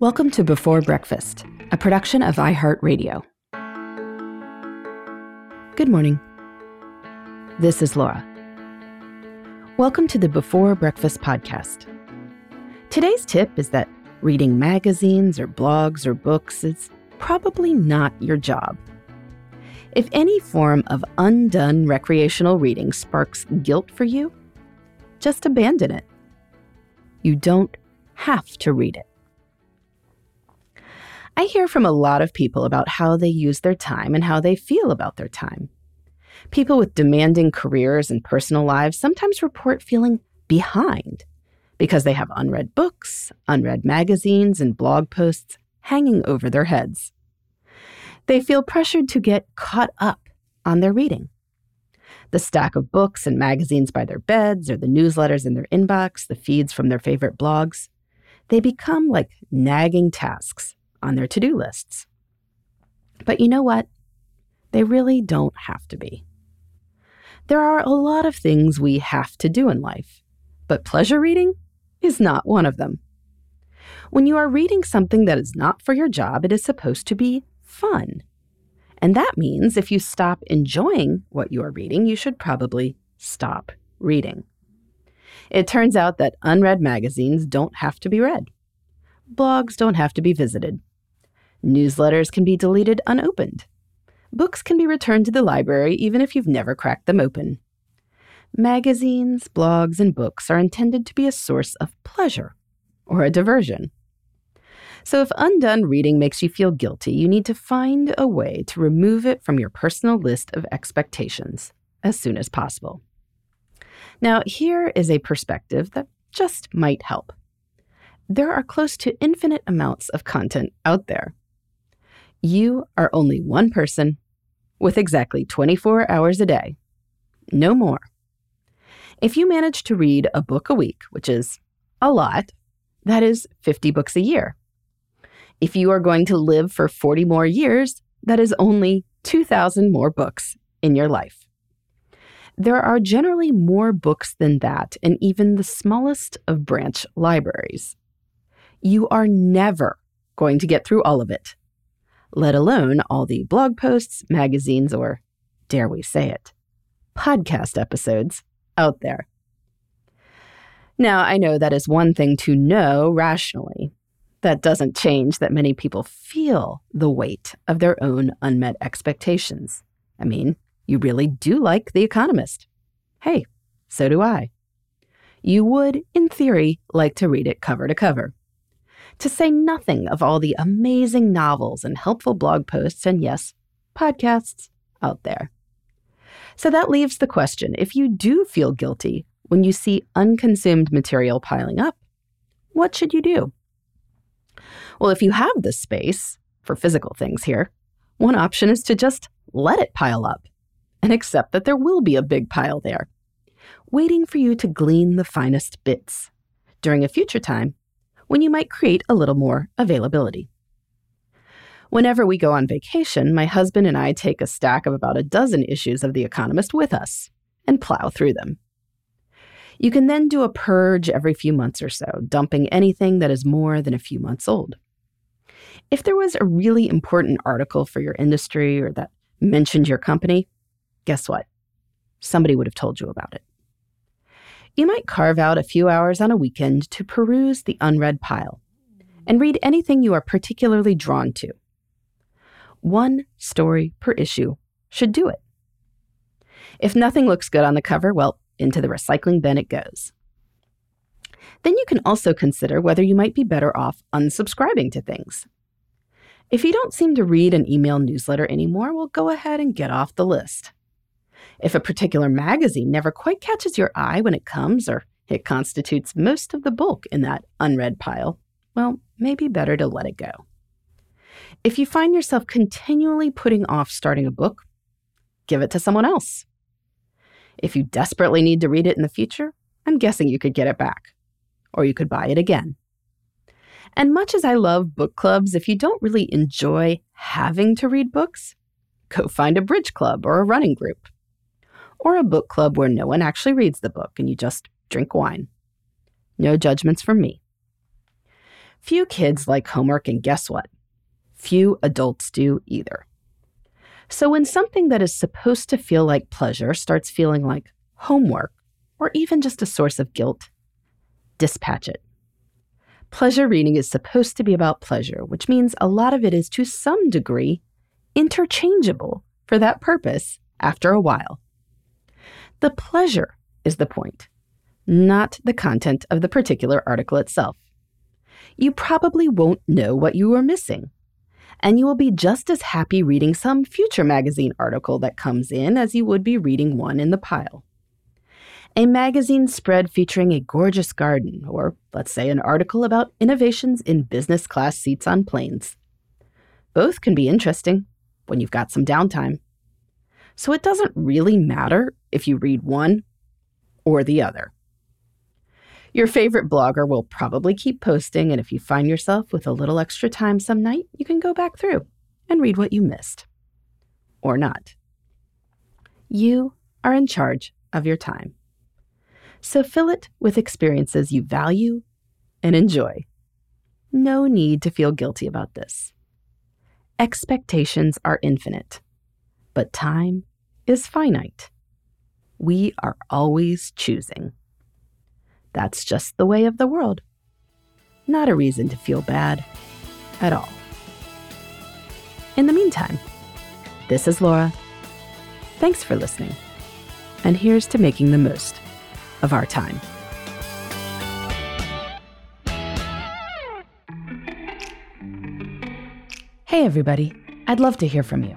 Welcome to Before Breakfast, a production of iHeartRadio. Good morning. This is Laura. Welcome to the Before Breakfast podcast. Today's tip is that reading magazines or blogs or books is probably not your job. If any form of undone recreational reading sparks guilt for you, just abandon it. You don't have to read it. I hear from a lot of people about how they use their time and how they feel about their time. People with demanding careers and personal lives sometimes report feeling behind because they have unread books, unread magazines, and blog posts hanging over their heads. They feel pressured to get caught up on their reading. The stack of books and magazines by their beds, or the newsletters in their inbox, the feeds from their favorite blogs, they become like nagging tasks on their to do lists. But you know what? They really don't have to be. There are a lot of things we have to do in life, but pleasure reading is not one of them. When you are reading something that is not for your job, it is supposed to be fun. And that means if you stop enjoying what you are reading, you should probably stop reading. It turns out that unread magazines don't have to be read. Blogs don't have to be visited. Newsletters can be deleted unopened. Books can be returned to the library even if you've never cracked them open. Magazines, blogs, and books are intended to be a source of pleasure or a diversion. So, if undone reading makes you feel guilty, you need to find a way to remove it from your personal list of expectations as soon as possible. Now, here is a perspective that just might help. There are close to infinite amounts of content out there. You are only one person with exactly 24 hours a day, no more. If you manage to read a book a week, which is a lot, that is 50 books a year. If you are going to live for 40 more years, that is only 2,000 more books in your life. There are generally more books than that in even the smallest of branch libraries. You are never going to get through all of it let alone all the blog posts, magazines, or, dare we say it, podcast episodes out there. Now, I know that is one thing to know rationally. That doesn't change that many people feel the weight of their own unmet expectations. I mean, you really do like The Economist. Hey, so do I. You would, in theory, like to read it cover to cover to say nothing of all the amazing novels and helpful blog posts and, yes, podcasts out there. So that leaves the question if you do feel guilty when you see unconsumed material piling up, what should you do? Well, if you have the space for physical things here, one option is to just let it pile up and accept that there will be a big pile there, waiting for you to glean the finest bits. During a future time, when you might create a little more availability. Whenever we go on vacation, my husband and I take a stack of about a dozen issues of The Economist with us and plow through them. You can then do a purge every few months or so, dumping anything that is more than a few months old. If there was a really important article for your industry or that mentioned your company, guess what? Somebody would have told you about it you might carve out a few hours on a weekend to peruse the unread pile and read anything you are particularly drawn to. One story per issue should do it. If nothing looks good on the cover, well, into the recycling bin it goes. Then you can also consider whether you might be better off unsubscribing to things. If you don't seem to read an email newsletter anymore, well, go ahead and get off the list. If a particular magazine never quite catches your eye when it comes, or it constitutes most of the bulk in that unread pile, well, maybe better to let it go. If you find yourself continually putting off starting a book, give it to someone else. If you desperately need to read it in the future, I'm guessing you could get it back, or you could buy it again. And much as I love book clubs, if you don't really enjoy having to read books, go find a bridge club or a running group or a book club where no one actually reads the book and you just drink wine. No judgments from me. Few kids like homework, and guess what? Few adults do either. So when something that is supposed to feel like pleasure starts feeling like homework, or even just a source of guilt, dispatch it. Pleasure reading is supposed to be about pleasure, which means a lot of it is to some degree interchangeable for that purpose after a while. The pleasure is the point, not the content of the particular article itself. You probably won't know what you are missing, and you will be just as happy reading some future magazine article that comes in as you would be reading one in the pile. A magazine spread featuring a gorgeous garden, or let's say an article about innovations in business class seats on planes. Both can be interesting when you've got some downtime. So it doesn't really matter if you read one or the other. Your favorite blogger will probably keep posting, and if you find yourself with a little extra time some night, you can go back through and read what you missed. Or not. You are in charge of your time. So fill it with experiences you value and enjoy. No need to feel guilty about this. Expectations are infinite, but time is finite. We are always choosing. That's just the way of the world. Not a reason to feel bad at all. In the meantime, this is Laura. Thanks for listening. And here's to making the most of our time. Hey, everybody. I'd love to hear from you.